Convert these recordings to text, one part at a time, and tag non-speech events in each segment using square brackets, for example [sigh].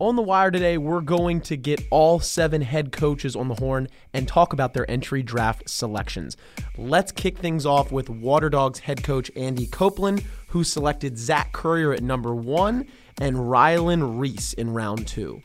On the wire today, we're going to get all seven head coaches on the horn and talk about their entry draft selections. Let's kick things off with Water Dogs head coach Andy Copelan, who selected Zach Currier at number one and Ryland Rees in round two.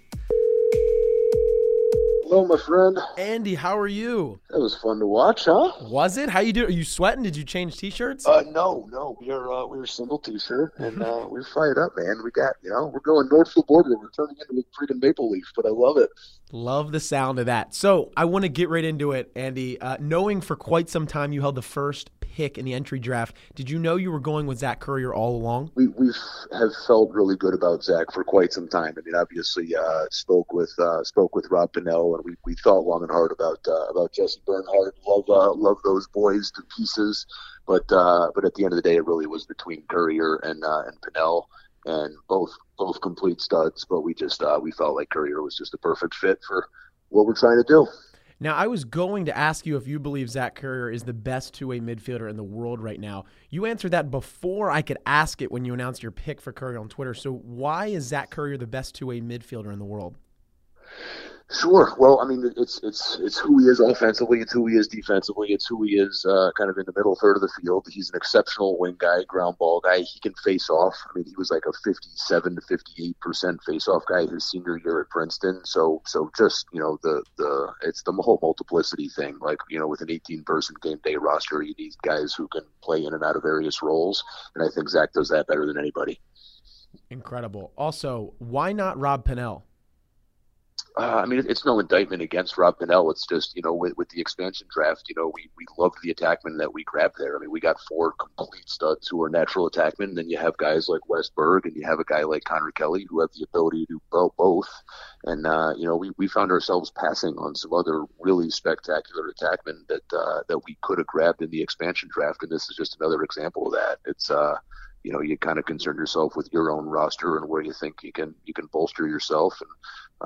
Hello, my friend. Andy, how are you? That was fun to watch, huh? Was it? How you doing? Are you sweating? Did you change t-shirts? Uh, no, no. We are uh, we are single t-shirt, and uh, [laughs] we're fired up, man. We got you know we're going north of the border. We're turning into a freaking maple leaf, but I love it. Love the sound of that. So I want to get right into it, Andy. Uh, knowing for quite some time you held the first pick in the entry draft. Did you know you were going with Zach Currier all along? We we have felt really good about Zach for quite some time. I mean, obviously uh, spoke with uh, spoke with Rob Pannell, and we, we thought long and hard about uh, about Jesse Bernhardt. Love uh, love those boys to pieces, but uh, but at the end of the day, it really was between Currier and uh, and Pannell. And both both complete studs, but we just we felt like Currier was just the perfect fit for what we're trying to do. Now, I was going to ask you if you believe Zach Currier is the best two way midfielder in the world right now. You answered that before I could ask it when you announced your pick for Currier on Twitter. So, why is Zach Currier the best two way midfielder in the world? Sure. Well, I mean, it's it's it's who he is offensively. It's who he is defensively. It's who he is uh, kind of in the middle third of the field. He's an exceptional wing guy, ground ball guy. He can face off. I mean, he was like a 57 to 58 percent face off guy his senior year at Princeton. So so just you know the the it's the whole multiplicity thing. Like you know, with an 18 person game day roster, you need guys who can play in and out of various roles, and I think Zach does that better than anybody. Incredible. Also, why not Rob Pannell? Uh, I mean, it's no indictment against Rob Pannell. It's just, you know, with, with the expansion draft, you know, we, we loved the attackmen that we grabbed there. I mean, we got four complete studs who are natural attackmen. Then you have guys like Wes Berg and you have a guy like Connor Kelly who have the ability to do both. And, uh, you know, we, we found ourselves passing on some other really spectacular attackmen that, uh, that we could have grabbed in the expansion draft. And this is just another example of that. It's, uh, you know you kind of concern yourself with your own roster and where you think you can you can bolster yourself and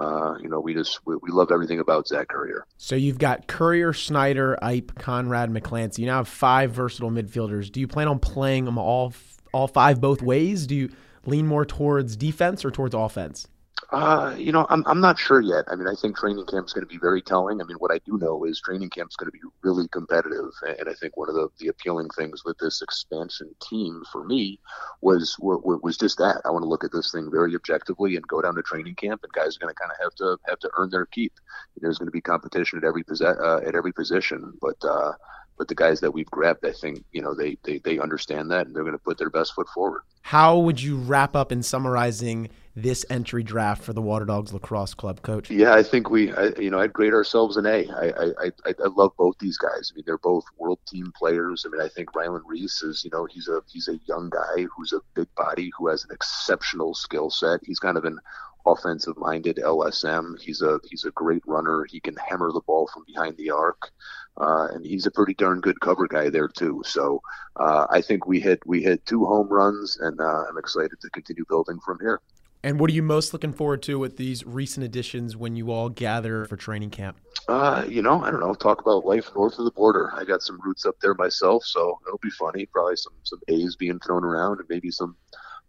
uh, you know we just we, we love everything about Zach Currier. So you've got Currier, Snyder, Ipe, Conrad, McClancy. You now have five versatile midfielders. Do you plan on playing them all all five both ways? Do you lean more towards defense or towards offense? Uh, you know, I'm I'm not sure yet. I mean, I think training camp is going to be very telling. I mean, what I do know is training camp is going to be really competitive, and I think one of the, the appealing things with this expansion team for me was was just that. I want to look at this thing very objectively and go down to training camp, and guys are going to kind of have to have to earn their keep. There's going to be competition at every uh, at every position, but. Uh, but the guys that we've grabbed, I think, you know, they, they, they understand that and they're going to put their best foot forward. How would you wrap up in summarizing this entry draft for the Water Dogs Lacrosse Club, Coach? Yeah, I think we, I, you know, I'd grade ourselves an A. I, I, I, I love both these guys. I mean, they're both world team players. I mean, I think Ryland Rees is, you know, he's a he's a young guy who's a big body who has an exceptional skill set. He's kind of an offensive minded LSM. He's a he's a great runner. He can hammer the ball from behind the arc, uh, and he's a pretty darn good cover guy there too. So uh, I think we hit we hit two home runs, and uh, I'm excited to continue building from here. And what are you most looking forward to with these recent additions when you all gather for training camp? Uh, you know, I don't know. Talk about life north of the border. I got some roots up there myself, so it'll be funny. Probably some some A's being thrown around, and maybe some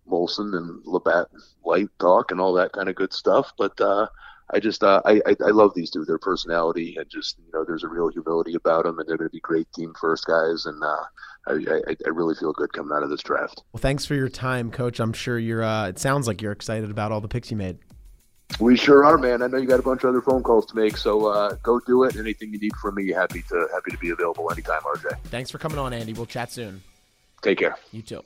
Molson and Labatt light talk and all that kind of good stuff. But uh, I just uh, I, I, I love these two. Their personality and just you know, there's a real humility about them, and they're going to be great team first guys. And uh, I, I, I really feel good coming out of this draft. Well, thanks for your time, Coach. I'm sure you're. Uh, it sounds like you're excited about all the picks you made. We sure are, man. I know you got a bunch of other phone calls to make, so uh, go do it. Anything you need from me, happy to happy to be available anytime, RJ. Thanks for coming on, Andy. We'll chat soon. Take care. You too.